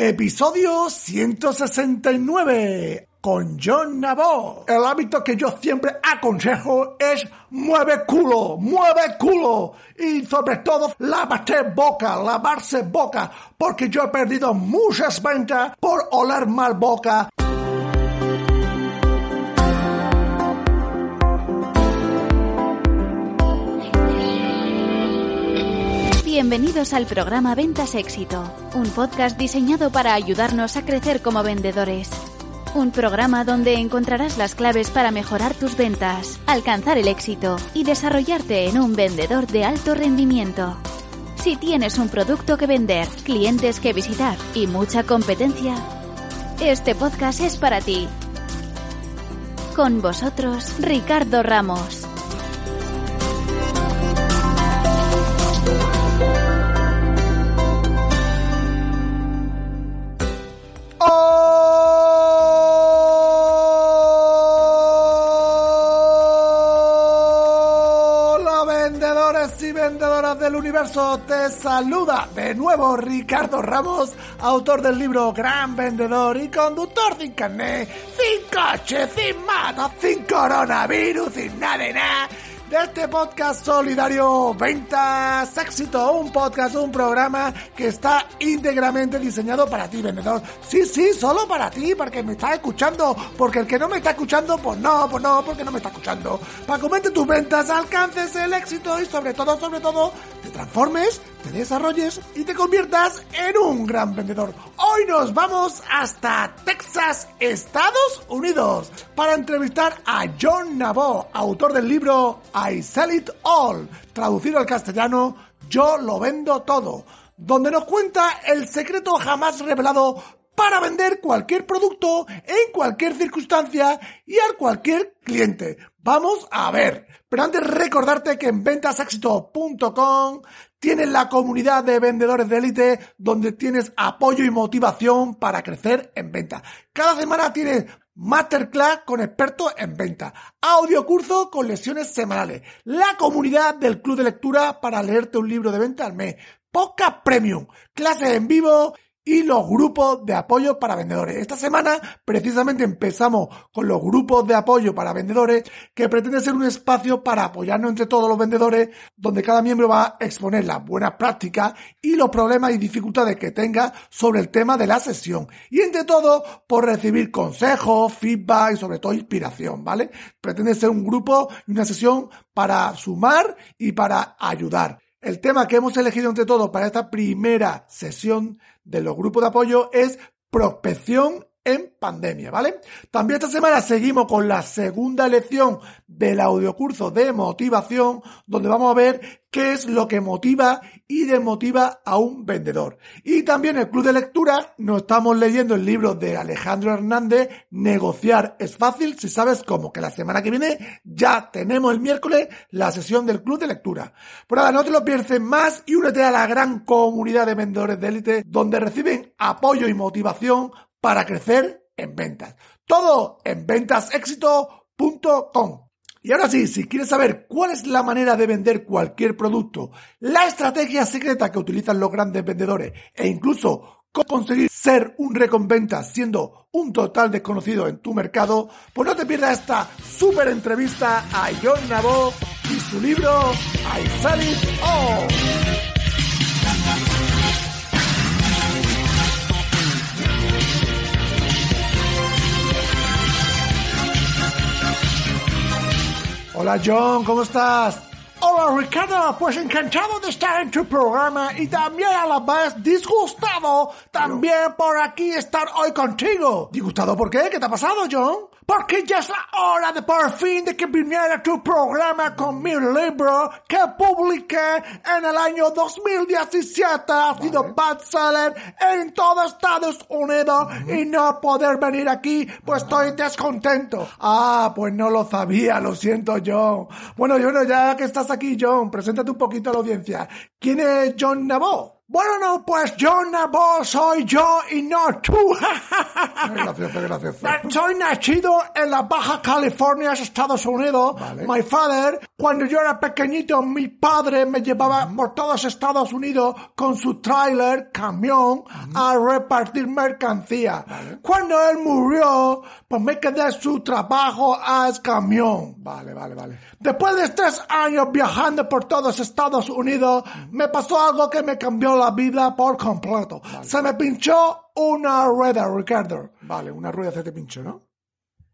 Episodio 169 con John Nabó. El hábito que yo siempre aconsejo es mueve culo, mueve culo y sobre todo lávate boca, lavarse boca, porque yo he perdido muchas ventas por oler mal boca. Bienvenidos al programa Ventas Éxito, un podcast diseñado para ayudarnos a crecer como vendedores. Un programa donde encontrarás las claves para mejorar tus ventas, alcanzar el éxito y desarrollarte en un vendedor de alto rendimiento. Si tienes un producto que vender, clientes que visitar y mucha competencia, este podcast es para ti. Con vosotros, Ricardo Ramos. Te saluda de nuevo Ricardo Ramos, autor del libro Gran Vendedor y conductor sin carnet, sin coche, sin moto, sin coronavirus, sin nada de nada. De este podcast solidario Ventas Éxito, un podcast, un programa que está íntegramente diseñado para ti, vendedor. Sí, sí, solo para ti, porque me estás escuchando. Porque el que no me está escuchando, pues no, pues no, porque no me está escuchando. Para que tus ventas, alcances el éxito y sobre todo, sobre todo, te transformes, te desarrolles y te conviertas en un gran vendedor. Hoy nos vamos hasta Texas, Estados Unidos, para entrevistar a John Nabó, autor del libro I Sell It All, traducido al castellano, Yo lo vendo todo, donde nos cuenta el secreto jamás revelado para vender cualquier producto en cualquier circunstancia y a cualquier cliente. Vamos a ver. Pero antes recordarte que en ventasexito.com tienes la comunidad de vendedores de élite donde tienes apoyo y motivación para crecer en venta. Cada semana tienes masterclass con expertos en venta, audio curso con lesiones semanales, la comunidad del club de lectura para leerte un libro de venta al mes, podcast premium, clases en vivo y los grupos de apoyo para vendedores. Esta semana precisamente empezamos con los grupos de apoyo para vendedores que pretende ser un espacio para apoyarnos entre todos los vendedores donde cada miembro va a exponer las buenas prácticas y los problemas y dificultades que tenga sobre el tema de la sesión. Y entre todo por recibir consejos, feedback y sobre todo inspiración, ¿vale? Pretende ser un grupo y una sesión para sumar y para ayudar. El tema que hemos elegido entre todos para esta primera sesión de los grupos de apoyo es prospección en pandemia, ¿vale? También esta semana seguimos con la segunda lección del audiocurso de motivación, donde vamos a ver qué es lo que motiva y desmotiva a un vendedor. Y también el club de lectura nos estamos leyendo el libro de Alejandro Hernández, Negociar es fácil si sabes cómo, que la semana que viene ya tenemos el miércoles la sesión del club de lectura. Por nada, no te lo pierdes más y únete a la gran comunidad de vendedores de élite donde reciben apoyo y motivación para crecer en ventas. Todo en ventasexito.com. Y ahora sí, si quieres saber cuál es la manera de vender cualquier producto, la estrategia secreta que utilizan los grandes vendedores e incluso conseguir ser un recompensa siendo un total desconocido en tu mercado, pues no te pierdas esta super entrevista a John Nabó y su libro I Sell It All. Hola John, ¿cómo estás? Hola Ricardo, pues encantado de estar en tu programa y también a la vez disgustado también por aquí estar hoy contigo. ¿Disgustado por qué? ¿Qué te ha pasado, John? Porque ya es la hora de por fin de que viniera tu programa con mi libro que publiqué en el año 2017. Ha sido bestseller en todo Estados Unidos y no poder venir aquí, pues estoy descontento. Ah, pues no lo sabía, lo siento, John. Bueno, bueno, ya que estás aquí, John, preséntate un poquito a la audiencia. ¿Quién es John Nabó? Bueno, no, pues John Nabó soy yo y no tú. gracioso, gracioso. Soy nacido en la Baja California, Estados Unidos. My father, cuando yo era pequeñito, mi padre me llevaba por todos Estados Unidos con su tráiler, camión, a repartir mercancía. Cuando él murió, pues me quedé su trabajo a ese camión. Vale, vale, vale. Después de tres años viajando por todos Estados Unidos, me pasó algo que me cambió la vida por completo. Se me pinchó una rueda, Ricardo. Vale, una rueda se te pinchó, ¿no?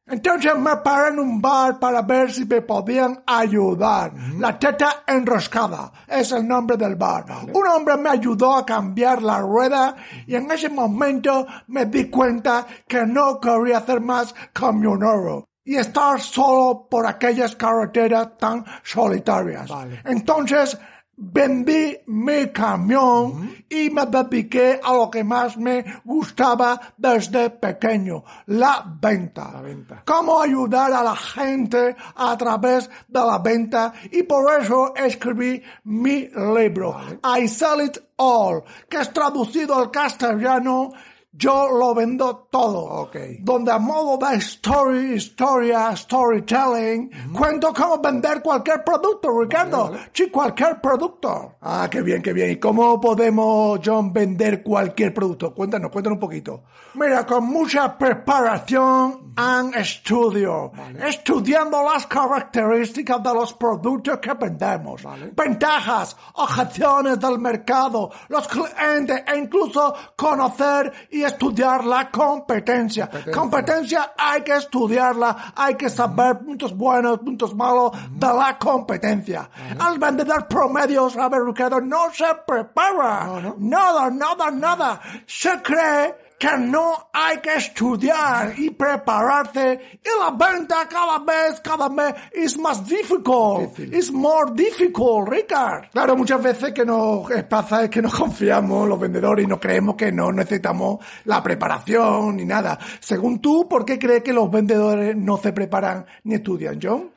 Entonces me paré en un bar para ver si me podían ayudar. La teta enroscada es el nombre del bar. Un hombre me ayudó a cambiar la rueda y en ese momento me di cuenta que no quería hacer más camionero y estar solo por aquellas carreteras tan solitarias. Vale. Entonces vendí mi camión y me dediqué a lo que más me gustaba desde pequeño, la venta. La venta. Cómo ayudar a la gente a través de la venta y por eso escribí mi libro, I Sell It All, que es traducido al castellano yo lo vendo todo. Ok. Donde a modo de story, historia, storytelling, cuento cómo vender cualquier producto, Ricardo. Sí, cualquier producto. Ah, qué bien, qué bien. ¿Y cómo podemos, John, vender cualquier producto? Cuéntanos, cuéntanos un poquito. Mira, con mucha preparación and estudio. Estudiando las características de los productos que vendemos. Ventajas, objeciones del mercado, los clientes e incluso conocer y estudiar la competencia. Competencia hay que estudiarla, hay que saber puntos buenos, puntos malos de la competencia. El vendedor promedio, ¿sabes, Ricardo? No se prepara. Nada, nada, nada. Se cree que no hay que estudiar y prepararse y la venta cada vez, cada mes es más difficult. Es more difficult, Ricard. Claro, muchas veces que nos pasa es que nos confiamos los vendedores y no creemos que no necesitamos la preparación ni nada. Según tú, ¿por qué crees que los vendedores no se preparan ni estudian, John?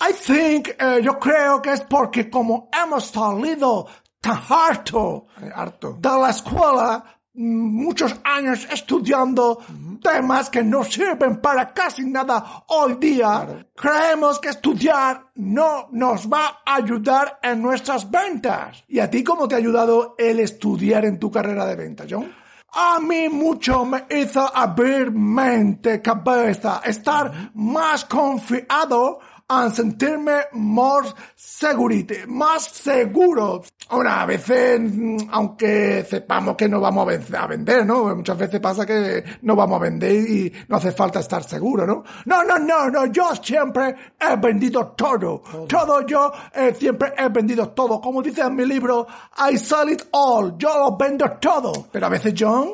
I think, eh, yo creo que es porque como hemos salido tan harto Eh, harto. de la escuela, muchos años estudiando temas que no sirven para casi nada hoy día, creemos que estudiar no nos va a ayudar en nuestras ventas. ¿Y a ti cómo te ha ayudado el estudiar en tu carrera de venta, John? A mí mucho me hizo abrir mente, cabeza, estar más confiado a sentirme más segurity, más seguro. Ahora, a veces, mm, aunque sepamos que no vamos a vender, ¿no? Muchas veces pasa que no vamos a vender y no hace falta estar seguro, ¿no? No, no, no, no, yo siempre he vendido todo. Todo, yo eh, siempre he vendido todo. Como dice en mi libro, I sell it all. Yo lo vendo todo. Pero a veces, John,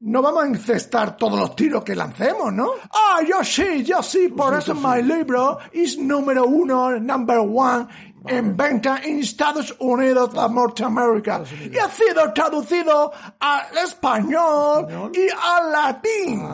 no vamos a encestar todos los tiros que lancemos, ¿no? Ah, yo sí, yo sí, por eso mi libro es número uno, number one, en venta en Estados Unidos de Norteamérica. Y ha sido traducido al español y al latín.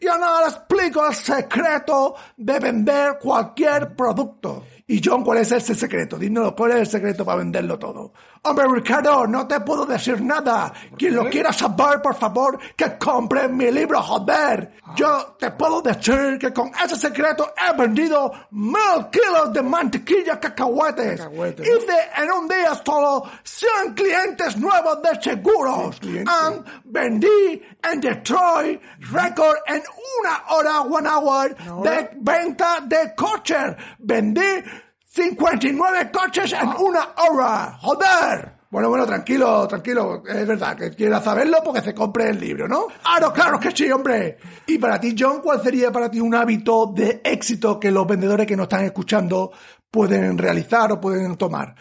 Y ahora les explico el secreto de vender cualquier producto. Y John, ¿cuál es ese secreto? Dínoslo, ¿cuál es el secreto para venderlo todo? Hombre, Ricardo, no te puedo decir nada. Quien lo quiera saber, por favor, que compre mi libro, joder. Yo te puedo decir que con ese secreto he vendido mil kilos de mantequilla cacahuetes. Cacahuetes, Hice en un día solo 100 clientes nuevos de seguros. And vendí en Detroit récord en una hora, one hour, de venta de coches. Vendí 59 coches en una hora. Joder. Bueno, bueno, tranquilo, tranquilo. Es verdad que quieras saberlo porque se compre el libro, ¿no? Claro, claro que sí, hombre. Y para ti, John, ¿cuál sería para ti un hábito de éxito que los vendedores que nos están escuchando pueden realizar o pueden tomar.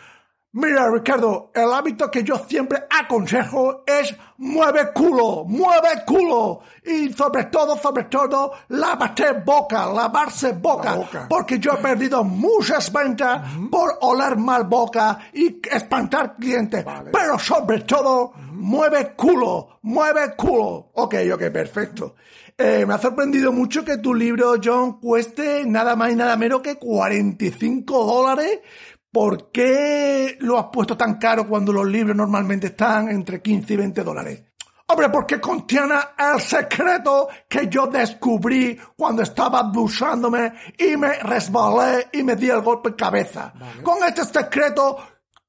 Mira, Ricardo, el hábito que yo siempre aconsejo es mueve culo, mueve culo. Y sobre todo, sobre todo, lávate boca, lavarse boca. Porque yo he perdido muchas ventas por oler mal boca y espantar clientes. Pero sobre todo, mueve culo, mueve culo. Ok, ok, perfecto. Eh, me ha sorprendido mucho que tu libro, John, cueste nada más y nada menos que 45 dólares ¿Por qué lo has puesto tan caro cuando los libros normalmente están entre 15 y 20 dólares? Hombre, porque contiene el secreto que yo descubrí cuando estaba duchándome y me resbalé y me di el golpe en cabeza. Con este secreto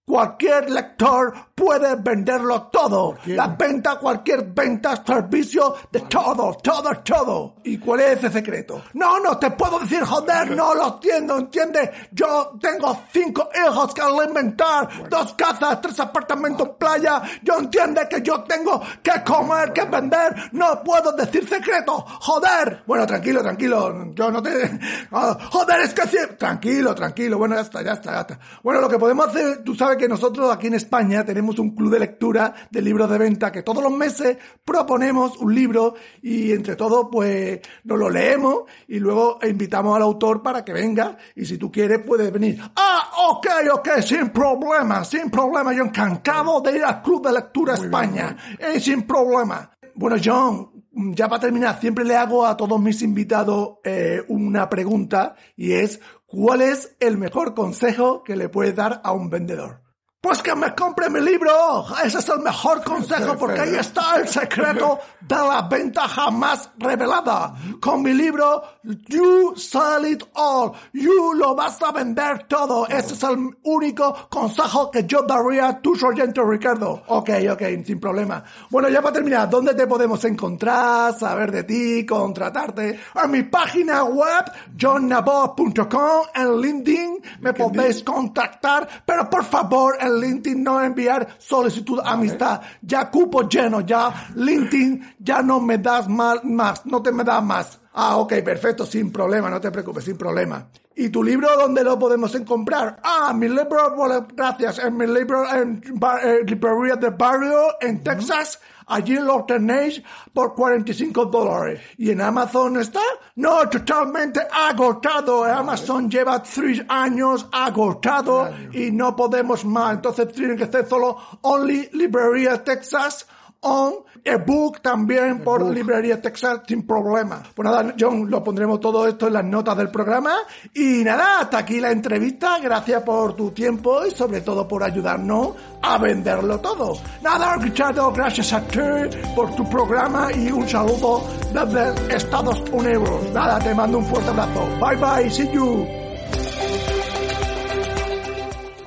Cualquier lector puede venderlo todo. La venta, cualquier venta, servicio, de todo, todo, todo. ¿Y cuál es ese secreto? No, no te puedo decir, joder, no lo entiendo, ¿entiendes? Yo tengo cinco hijos que alimentar, dos casas, tres apartamentos, playa. Yo entiendo que yo tengo que comer, que vender. No puedo decir secreto, joder. Bueno, tranquilo, tranquilo. Yo no te... Ah, joder, es que sí. Tranquilo, tranquilo. Bueno, ya está, ya está, ya está. Bueno, lo que podemos hacer, tú sabes que nosotros aquí en España tenemos un club de lectura de libros de venta que todos los meses proponemos un libro y entre todos pues nos lo leemos y luego invitamos al autor para que venga y si tú quieres puedes venir. Ah, ok, ok, sin problema, sin problema. Yo encantado de ir al club de lectura España. Eh, sin problema. Bueno, John, ya para terminar, siempre le hago a todos mis invitados eh, una pregunta y es, ¿cuál es el mejor consejo que le puedes dar a un vendedor? Pues que me compre mi libro. Ese es el mejor consejo porque ahí está el secreto de la venta jamás revelada. Con mi libro, You Sell It All. You lo vas a vender todo. Ese es el único consejo que yo daría a tus oyentes, Ricardo. Ok, ok, sin problema. Bueno, ya para terminar, ¿dónde te podemos encontrar? Saber de ti, contratarte. En mi página web, johnnabot.com, en LinkedIn, me podéis contactar. Pero por favor, en LinkedIn no enviar solicitud amistad. Ya cupo lleno, ya LinkedIn ya no me das más, más, no te me das más. Ah, ok, perfecto, sin problema, no te preocupes, sin problema. ¿Y tu libro dónde lo podemos comprar? Ah, mi libro, gracias, en mi libro en eh, librería de barrio en Texas. Allí lo tenéis por 45 dólares. ¿Y en Amazon está? No, totalmente agotado. Amazon lleva tres años agotado y no podemos más. Entonces tienen que ser solo Only Librería Texas on ebook también por librería Texas sin problema. Pues nada, John, lo pondremos todo esto en las notas del programa. Y nada, hasta aquí la entrevista. Gracias por tu tiempo y sobre todo por ayudarnos a venderlo todo. Nada, Richard, gracias a ti por tu programa y un saludo desde Estados Unidos. Nada, te mando un fuerte abrazo. Bye bye, see you.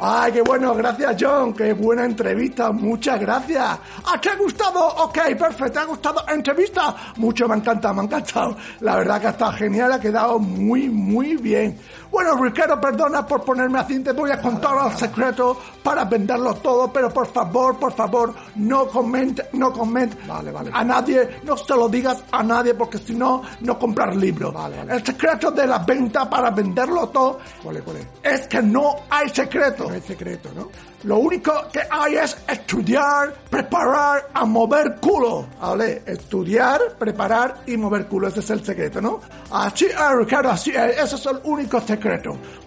Ay, qué bueno, gracias John, qué buena entrevista, muchas gracias. ¿A te ha gustado? Ok, perfecto, ¿te ha gustado entrevista? Mucho, me ha encantado, me ha encantado. La verdad que está genial, ha quedado muy, muy bien. Bueno, Ricardo, perdona por ponerme así, te voy a contar el secreto para venderlo todo, pero por favor, por favor, no comente, no comente vale, vale. a nadie, no se lo digas a nadie porque si no, no comprar libros. Vale, vale. El secreto de la venta para venderlo todo ¿Cuál es, cuál es? es que no hay secreto. No hay secreto, ¿no? Lo único que hay es estudiar, preparar, a mover culo. Vale, estudiar, preparar y mover culo. Ese es el secreto, ¿no? Así es, Ricardo, así es. Ese es el único secreto.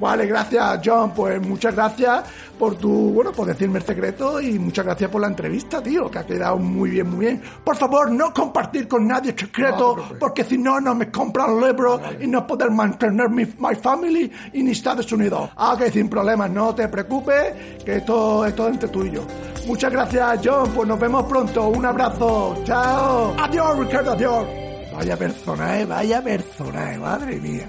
Vale, gracias, John. Pues muchas gracias por tu, bueno, por decirme el secreto y muchas gracias por la entrevista, tío, que ha quedado muy bien, muy bien. Por favor, no compartir con nadie el secreto, No porque si no, no me compran libros y no poder mantener mi my family en Estados Unidos. Ah, que sin problemas, no te preocupes, que esto, es entre tú y yo. Muchas gracias, John, pues nos vemos pronto. Un abrazo, chao. Adiós, Ricardo, adiós. Vaya personaje, vaya personaje, madre mía.